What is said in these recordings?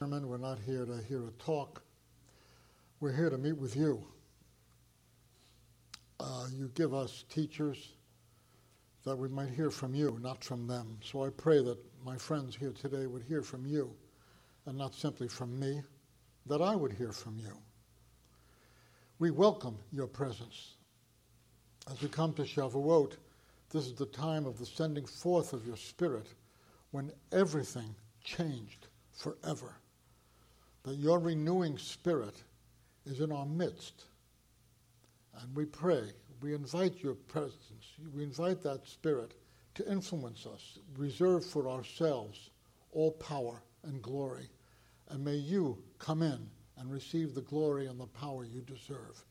We're not here to hear a talk. We're here to meet with you. Uh, you give us teachers that we might hear from you, not from them. So I pray that my friends here today would hear from you and not simply from me, that I would hear from you. We welcome your presence. As we come to Shavuot, this is the time of the sending forth of your Spirit when everything changed forever. That your renewing Spirit is in our midst. And we pray, we invite your presence, we invite that Spirit to influence us, reserve for ourselves all power and glory. And may you come in and receive the glory and the power you deserve.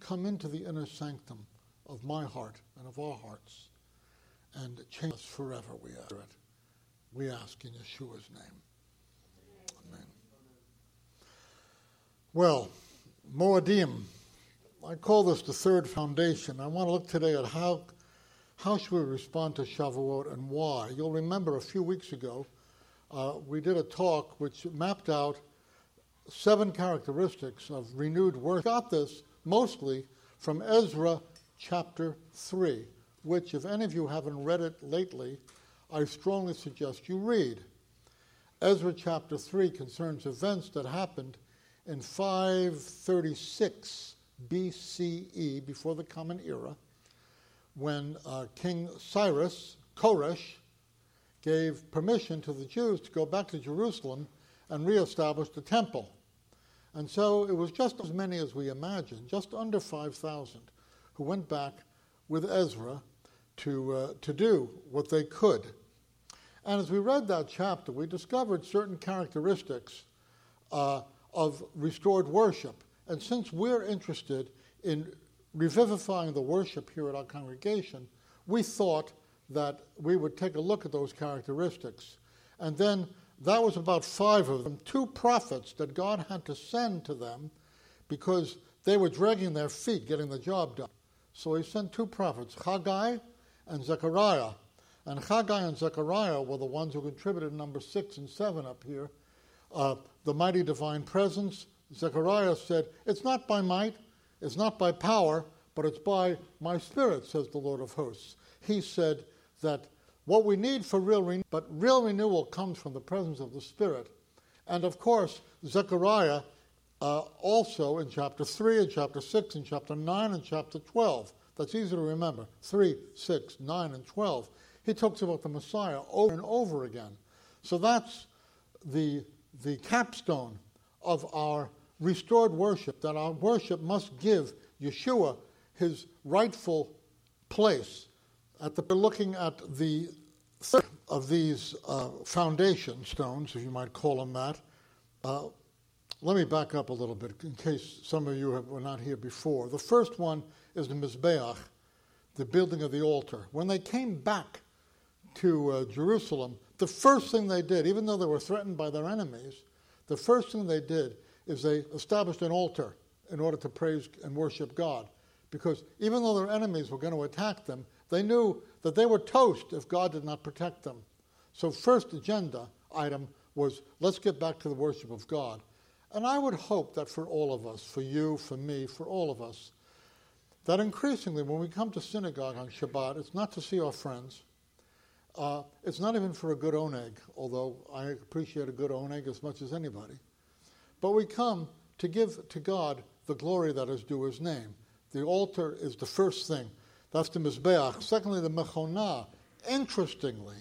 Come into the inner sanctum of my heart and of our hearts and change us forever, we ask. We ask in Yeshua's name. Well, Moedim, I call this the third foundation. I want to look today at how, how should we respond to Shavuot and why. You'll remember a few weeks ago, uh, we did a talk which mapped out seven characteristics of renewed worship. Got this mostly from Ezra chapter 3, which, if any of you haven't read it lately, I strongly suggest you read. Ezra chapter 3 concerns events that happened in 536 BCE, before the Common Era, when uh, King Cyrus, Koresh, gave permission to the Jews to go back to Jerusalem and reestablish the temple. And so it was just as many as we imagine, just under 5,000, who went back with Ezra to, uh, to do what they could. And as we read that chapter, we discovered certain characteristics uh, of restored worship. And since we're interested in revivifying the worship here at our congregation, we thought that we would take a look at those characteristics. And then that was about five of them. Two prophets that God had to send to them because they were dragging their feet getting the job done. So he sent two prophets, Haggai and Zechariah. And Haggai and Zechariah were the ones who contributed number six and seven up here. Uh, the mighty divine presence. Zechariah said, It's not by might, it's not by power, but it's by my spirit, says the Lord of hosts. He said that what we need for real renewal, but real renewal comes from the presence of the Spirit. And of course, Zechariah uh, also in chapter 3 and chapter 6 and chapter 9 and chapter 12. That's easy to remember 3, 6, 9, and 12. He talks about the Messiah over and over again. So that's the, the capstone of our restored worship, that our worship must give Yeshua his rightful place at the, we're looking at the third of these uh, foundation stones, if you might call them that. Uh, let me back up a little bit in case some of you have, were not here before. The first one is the Mizbeach, the building of the altar. When they came back to uh, Jerusalem, the first thing they did, even though they were threatened by their enemies, the first thing they did is they established an altar in order to praise and worship God. Because even though their enemies were going to attack them, they knew that they were toast if God did not protect them. So, first agenda item was let's get back to the worship of God. And I would hope that for all of us, for you, for me, for all of us, that increasingly when we come to synagogue on Shabbat, it's not to see our friends. Uh, it's not even for a good oneg, although I appreciate a good oneg as much as anybody. But we come to give to God the glory that is due his name. The altar is the first thing. That's the Mizbeach. Secondly, the Mechonah. Interestingly,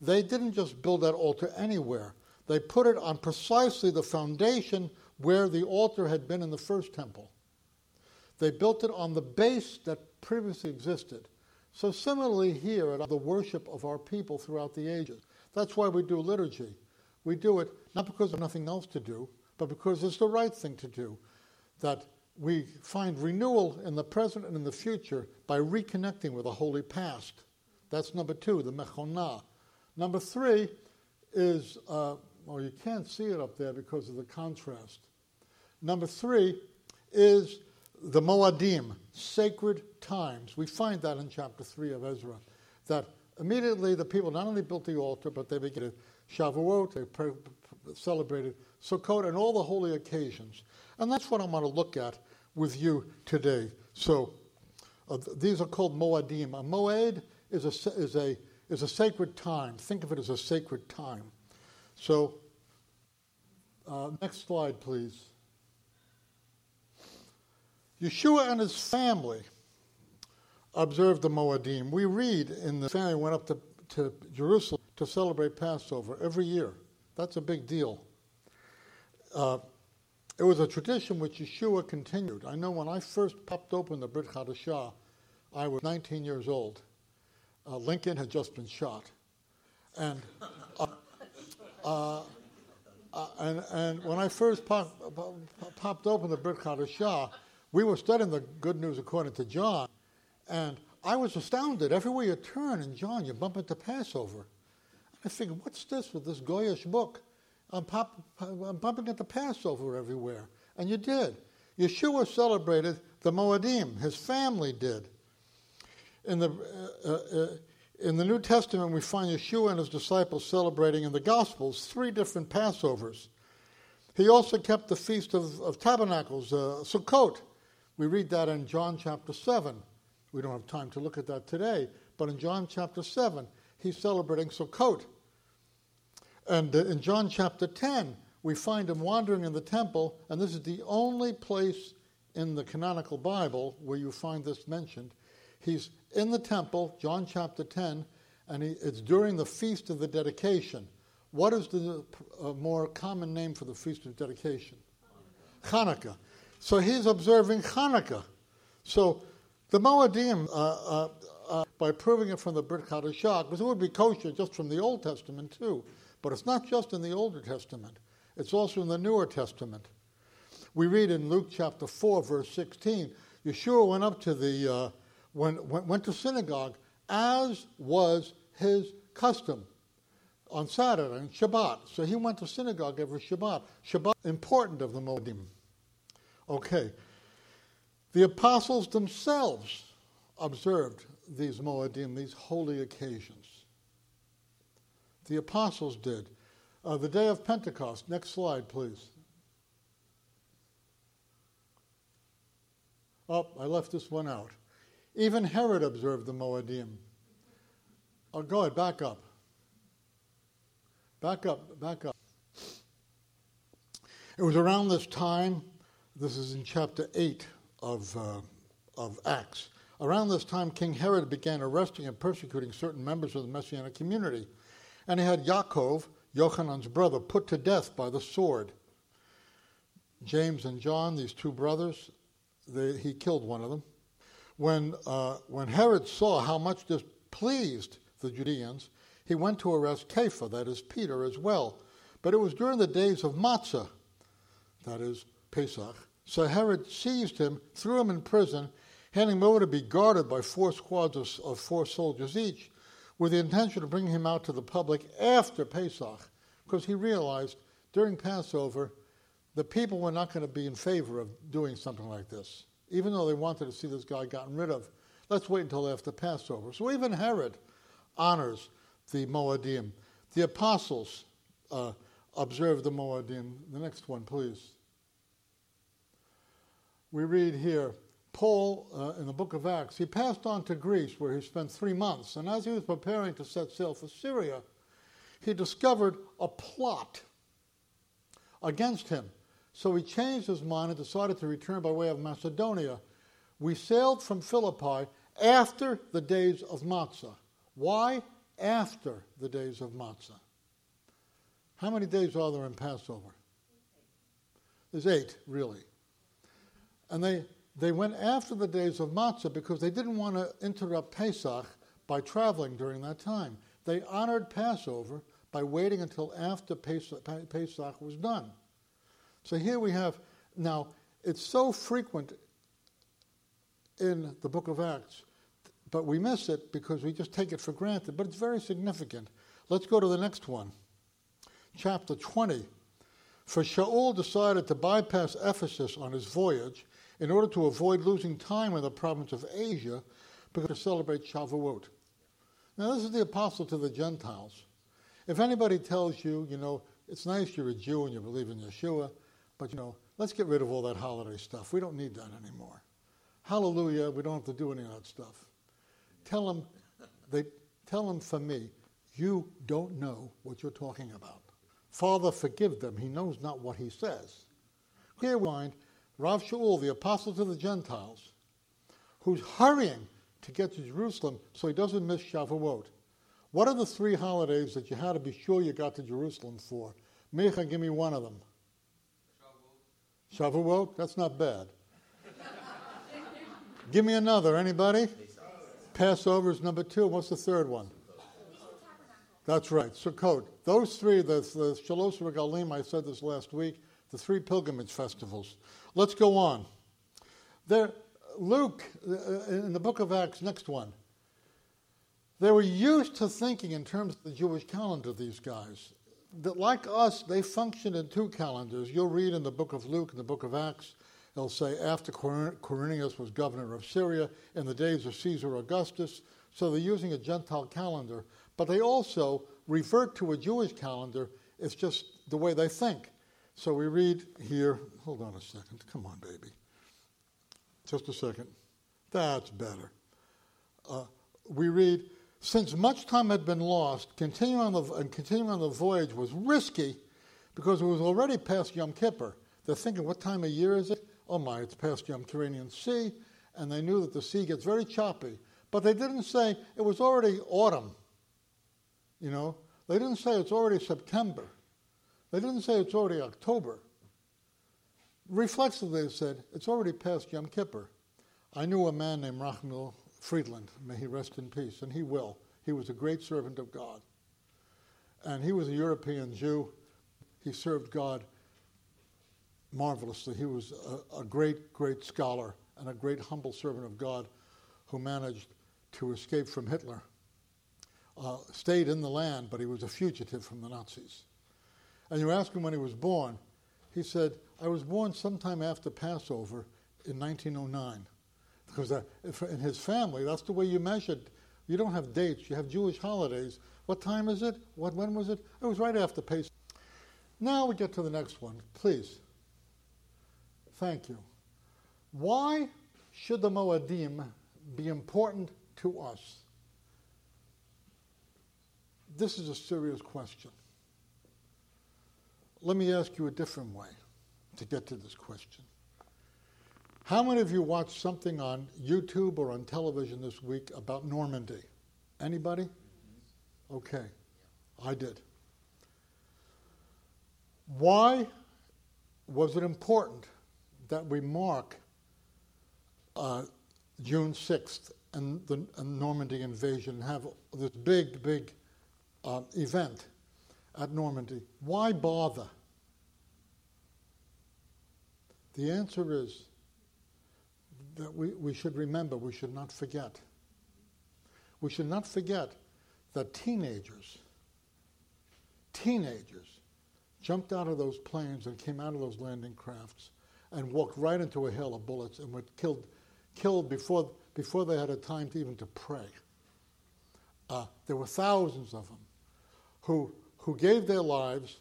they didn't just build that altar anywhere. They put it on precisely the foundation where the altar had been in the first temple. They built it on the base that previously existed. So, similarly, here at the worship of our people throughout the ages. That's why we do liturgy. We do it not because there's nothing else to do, but because it's the right thing to do. That we find renewal in the present and in the future by reconnecting with the holy past. That's number two, the mechonah. Number three is, uh, well, you can't see it up there because of the contrast. Number three is the Moadim, sacred times. We find that in chapter three of Ezra, that immediately the people not only built the altar, but they began Shavuot, they pre- celebrated Sukkot and all the holy occasions. And that's what I'm going to look at with you today. So uh, these are called Moadim. A Moed is a, is, a, is a sacred time. Think of it as a sacred time. So, uh, next slide, please. Yeshua and his family observed the Moedim. We read in the family went up to, to Jerusalem to celebrate Passover every year. That's a big deal. Uh, it was a tradition which Yeshua continued. I know when I first popped open the Brit Hadashah, I was 19 years old. Uh, Lincoln had just been shot. And, uh, uh, uh and, and when I first pop, popped open the Brit Hadashah, we were studying the good news according to John, and I was astounded. Everywhere you turn in John, you bump into Passover. I figured, what's this with this Goyish book? I'm, pop, I'm bumping into Passover everywhere. And you did. Yeshua celebrated the Moedim, his family did. In the, uh, uh, in the New Testament, we find Yeshua and his disciples celebrating in the Gospels three different Passovers. He also kept the Feast of, of Tabernacles, uh, Sukkot. We read that in John chapter 7. We don't have time to look at that today, but in John chapter 7, he's celebrating Sukkot. And uh, in John chapter 10, we find him wandering in the temple, and this is the only place in the canonical Bible where you find this mentioned. He's in the temple, John chapter 10, and he, it's during the Feast of the Dedication. What is the uh, more common name for the Feast of Dedication? Hanukkah. So he's observing Hanukkah. So the Moedim, uh, uh, uh, by proving it from the Brit Hadashah, because it would be kosher just from the Old Testament too, but it's not just in the Older Testament, it's also in the Newer Testament. We read in Luke chapter 4, verse 16, Yeshua went up to the, uh, went, went, went to synagogue as was his custom on Saturday and Shabbat. So he went to synagogue every Shabbat. Shabbat, important of the Moedim. Okay. The apostles themselves observed these Moedim, these holy occasions. The apostles did. Uh, the day of Pentecost. Next slide, please. Oh, I left this one out. Even Herod observed the Moedim. Oh, go ahead, back up. Back up, back up. It was around this time, this is in chapter 8 of, uh, of Acts. Around this time, King Herod began arresting and persecuting certain members of the Messianic community and he had Yaakov, Yochanan's brother, put to death by the sword. James and John, these two brothers, they, he killed one of them. When, uh, when Herod saw how much this pleased the Judeans, he went to arrest Kepha, that is Peter, as well. But it was during the days of Matzah, that is Pesach. So Herod seized him, threw him in prison, handing him over to be guarded by four squads of, of four soldiers each with the intention of bringing him out to the public after Pesach, because he realized during Passover the people were not going to be in favor of doing something like this, even though they wanted to see this guy gotten rid of. Let's wait until after Passover. So even Herod honors the Moedim. The apostles uh, observe the Moedim. The next one, please. We read here Paul, uh, in the book of Acts, he passed on to Greece where he spent three months. And as he was preparing to set sail for Syria, he discovered a plot against him. So he changed his mind and decided to return by way of Macedonia. We sailed from Philippi after the days of Matzah. Why after the days of Matzah? How many days are there in Passover? There's eight, really. And they they went after the days of Matzah because they didn't want to interrupt Pesach by traveling during that time. They honored Passover by waiting until after Pesach, Pesach was done. So here we have, now, it's so frequent in the book of Acts, but we miss it because we just take it for granted, but it's very significant. Let's go to the next one, chapter 20. For Shaul decided to bypass Ephesus on his voyage in order to avoid losing time in the province of Asia because to celebrate Shavuot. Now, this is the apostle to the Gentiles. If anybody tells you, you know, it's nice you're a Jew and you believe in Yeshua, but you know, let's get rid of all that holiday stuff. We don't need that anymore. Hallelujah, we don't have to do any of that stuff. Tell them, they, tell them for me, you don't know what you're talking about. Father, forgive them. He knows not what he says. We find Rav Shaul, the apostle to the Gentiles, who's hurrying to get to Jerusalem so he doesn't miss Shavuot. What are the three holidays that you had to be sure you got to Jerusalem for? Micha, give me one of them. Shavuot. Shavuot? That's not bad. give me another. Anybody? Passover is number two. What's the third one? That's right, Sukkot. Those three, the, the Shalosh Regalim, I said this last week, the three pilgrimage festivals. Let's go on. There, Luke, uh, in the book of Acts, next one, they were used to thinking in terms of the Jewish calendar, these guys. That, like us, they functioned in two calendars. You'll read in the book of Luke, in the book of Acts, they'll say after Quirinius was governor of Syria, in the days of Caesar Augustus. So they're using a Gentile calendar, but they also revert to a Jewish calendar. It's just the way they think. So we read here, hold on a second. Come on, baby. Just a second. That's better. Uh, we read, since much time had been lost, continuing on, the, and continuing on the voyage was risky because it was already past Yom Kippur. They're thinking, what time of year is it? Oh my, it's past Yom Mediterranean Sea, and they knew that the sea gets very choppy. But they didn't say it was already autumn. You know, they didn't say it's already September. They didn't say it's already October. Reflexively, they said it's already past Yom Kippur. I knew a man named Rachmiel Frydland, may he rest in peace, and he will. He was a great servant of God. And he was a European Jew. He served God marvelously. He was a, a great, great scholar and a great humble servant of God who managed to escape from Hitler. Uh, stayed in the land, but he was a fugitive from the Nazis. And you ask him when he was born, he said, I was born sometime after Passover in 1909. Because uh, in his family, that's the way you measured. You don't have dates, you have Jewish holidays. What time is it? What, when was it? It was right after Pesach. Now we get to the next one, please. Thank you. Why should the Moedim be important to us? This is a serious question. Let me ask you a different way to get to this question. How many of you watched something on YouTube or on television this week about Normandy? Anybody? Okay, I did. Why was it important that we mark uh, June 6th and the and Normandy invasion, have this big, big uh, event? At Normandy. Why bother? The answer is that we, we should remember, we should not forget. We should not forget that teenagers, teenagers, jumped out of those planes and came out of those landing crafts and walked right into a hail of bullets and were killed, killed before, before they had a time to even to pray. Uh, there were thousands of them who who gave their lives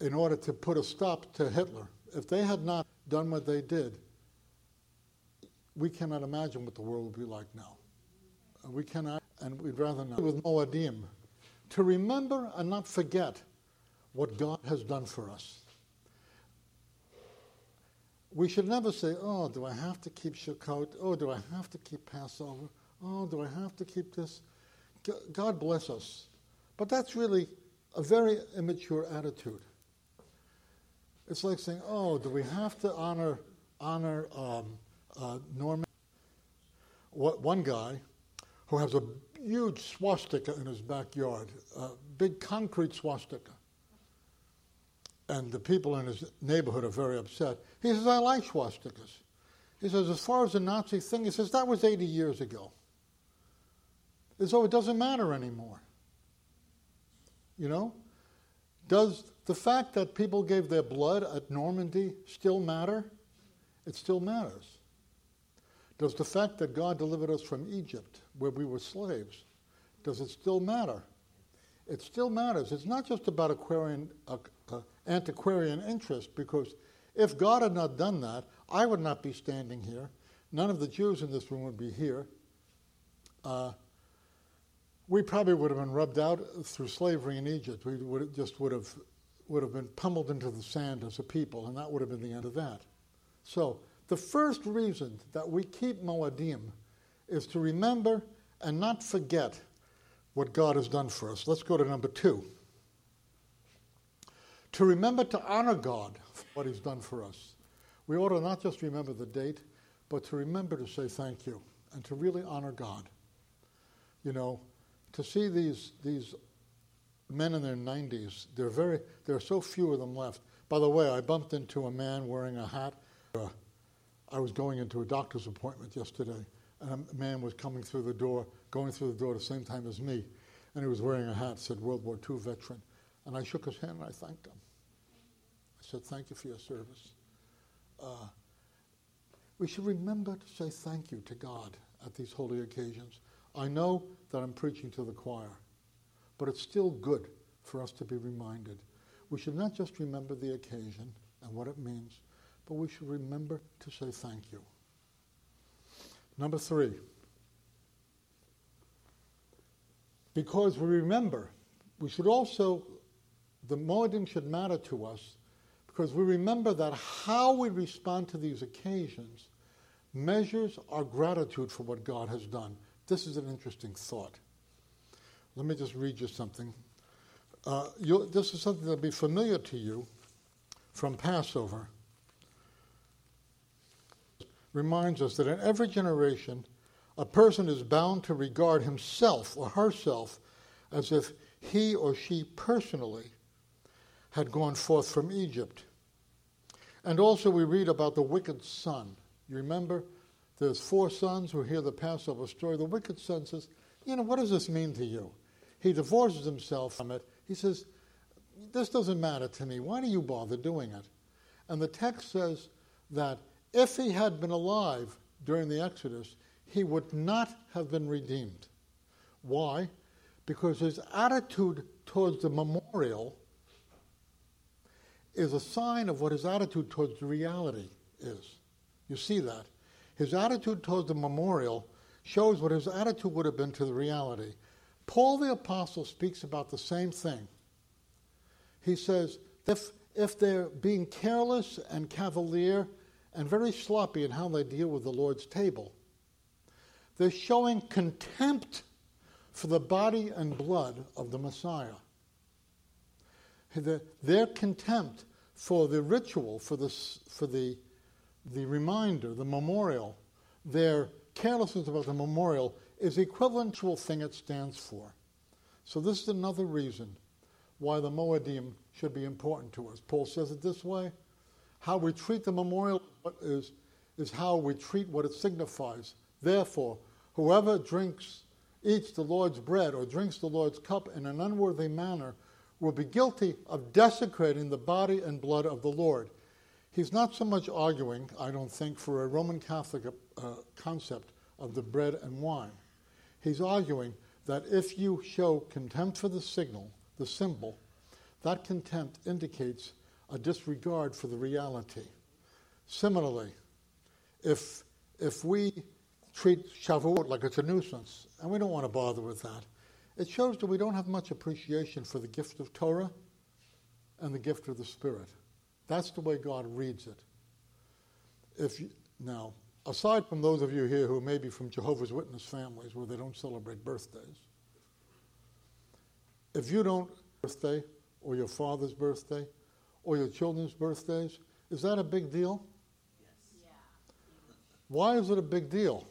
in order to put a stop to Hitler. If they had not done what they did, we cannot imagine what the world would be like now. We cannot, and we'd rather not. With Moadim, to remember and not forget what God has done for us. We should never say, oh, do I have to keep Sukkot? Oh, do I have to keep Passover? Oh, do I have to keep this? God bless us. But that's really a very immature attitude. It's like saying, "Oh, do we have to honor honor um, uh, Norman?" What, one guy who has a huge swastika in his backyard, a big concrete swastika, and the people in his neighborhood are very upset. He says, "I like swastikas." He says, "As far as the Nazi thing," he says, "that was 80 years ago." As though it doesn't matter anymore. You know? Does the fact that people gave their blood at Normandy still matter? It still matters. Does the fact that God delivered us from Egypt, where we were slaves, does it still matter? It still matters. It's not just about acquiring a, a, antiquarian interest because if God had not done that, I would not be standing here. None of the Jews in this room would be here. Uh, we probably would have been rubbed out through slavery in Egypt. We would just would have would have been pummeled into the sand as a people, and that would have been the end of that. So the first reason that we keep Moedim is to remember and not forget what God has done for us. Let's go to number two. To remember to honor God for what He's done for us. We ought to not just remember the date, but to remember to say thank you and to really honor God. You know, to see these, these men in their 90s, they're very, there are so few of them left. By the way, I bumped into a man wearing a hat. Uh, I was going into a doctor's appointment yesterday, and a man was coming through the door, going through the door at the same time as me, and he was wearing a hat, said World War II veteran. And I shook his hand and I thanked him. I said, Thank you for your service. Uh, we should remember to say thank you to God at these holy occasions. I know that I'm preaching to the choir, but it's still good for us to be reminded. We should not just remember the occasion and what it means, but we should remember to say thank you. Number three, because we remember, we should also, the Moedim should matter to us because we remember that how we respond to these occasions measures our gratitude for what God has done. This is an interesting thought. Let me just read you something. Uh, this is something that'll be familiar to you from Passover. Reminds us that in every generation, a person is bound to regard himself or herself as if he or she personally had gone forth from Egypt. And also, we read about the wicked son. You remember there's four sons who hear the Passover story. The wicked son says, You know, what does this mean to you? He divorces himself from it. He says, This doesn't matter to me. Why do you bother doing it? And the text says that if he had been alive during the Exodus, he would not have been redeemed. Why? Because his attitude towards the memorial is a sign of what his attitude towards reality is. You see that? His attitude towards the memorial shows what his attitude would have been to the reality. Paul the Apostle speaks about the same thing. He says, if, if they're being careless and cavalier and very sloppy in how they deal with the Lord's table, they're showing contempt for the body and blood of the Messiah. Their contempt for the ritual, for the, for the the reminder, the memorial, their carelessness about the memorial is equivalent to the thing it stands for. So this is another reason why the Moedim should be important to us. Paul says it this way: how we treat the memorial is, is how we treat what it signifies. Therefore, whoever drinks, eats the Lord's bread or drinks the Lord's cup in an unworthy manner will be guilty of desecrating the body and blood of the Lord. He's not so much arguing, I don't think, for a Roman Catholic uh, concept of the bread and wine. He's arguing that if you show contempt for the signal, the symbol, that contempt indicates a disregard for the reality. Similarly, if, if we treat Shavuot like it's a nuisance, and we don't want to bother with that, it shows that we don't have much appreciation for the gift of Torah and the gift of the Spirit. That's the way God reads it. If you, now, aside from those of you here who may be from Jehovah's Witness families where they don't celebrate birthdays, if you don't birthday or your father's birthday or your children's birthdays, is that a big deal? Yes. Yeah. Why is it a big deal?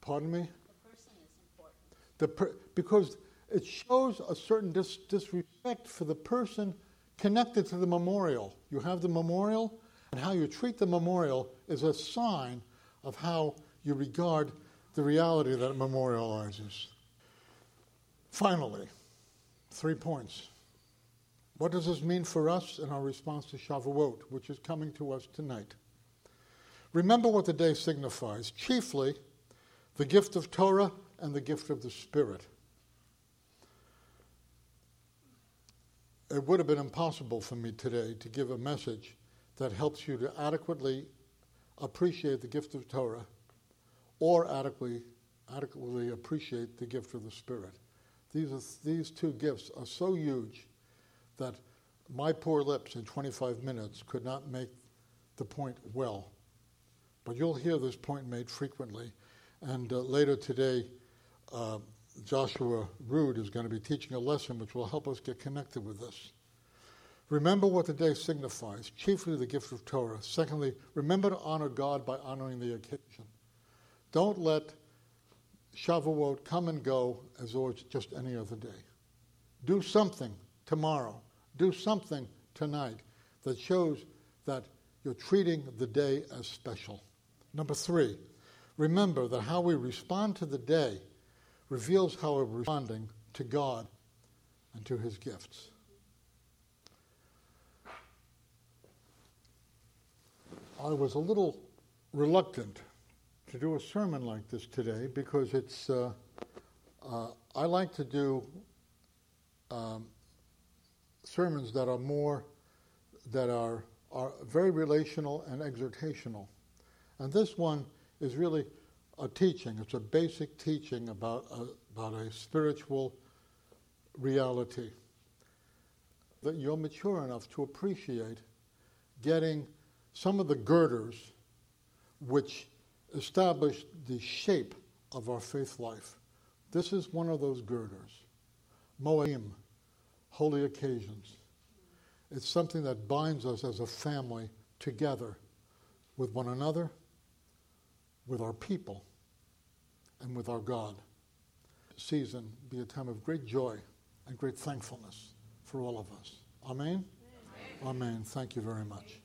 Pardon me? The person is important. The per- because it shows a certain dis- disrespect for the person connected to the memorial. You have the memorial, and how you treat the memorial is a sign of how you regard the reality that it memorializes. Finally, three points. What does this mean for us in our response to Shavuot, which is coming to us tonight? Remember what the day signifies chiefly the gift of Torah and the gift of the Spirit. It would have been impossible for me today to give a message that helps you to adequately appreciate the gift of Torah or adequately, adequately appreciate the gift of the Spirit. These, are, these two gifts are so huge that my poor lips in 25 minutes could not make the point well. But you'll hear this point made frequently. And uh, later today, uh, Joshua Rood is going to be teaching a lesson which will help us get connected with this. Remember what the day signifies, chiefly the gift of Torah. Secondly, remember to honor God by honoring the occasion. Don't let Shavuot come and go as though it's just any other day. Do something tomorrow. Do something tonight that shows that you're treating the day as special. Number three, remember that how we respond to the day reveals how we're responding to God and to his gifts. I was a little reluctant to do a sermon like this today because it's, uh, uh, I like to do um, sermons that are more, that are, are very relational and exhortational. And this one is really a teaching. It's a basic teaching about a, about a spiritual reality that you're mature enough to appreciate getting some of the girders which establish the shape of our faith life. This is one of those girders. Moadim, holy occasions. It's something that binds us as a family together with one another, with our people, and with our God. Season be a time of great joy and great thankfulness for all of us. Amen? Amen. Amen. Thank you very much.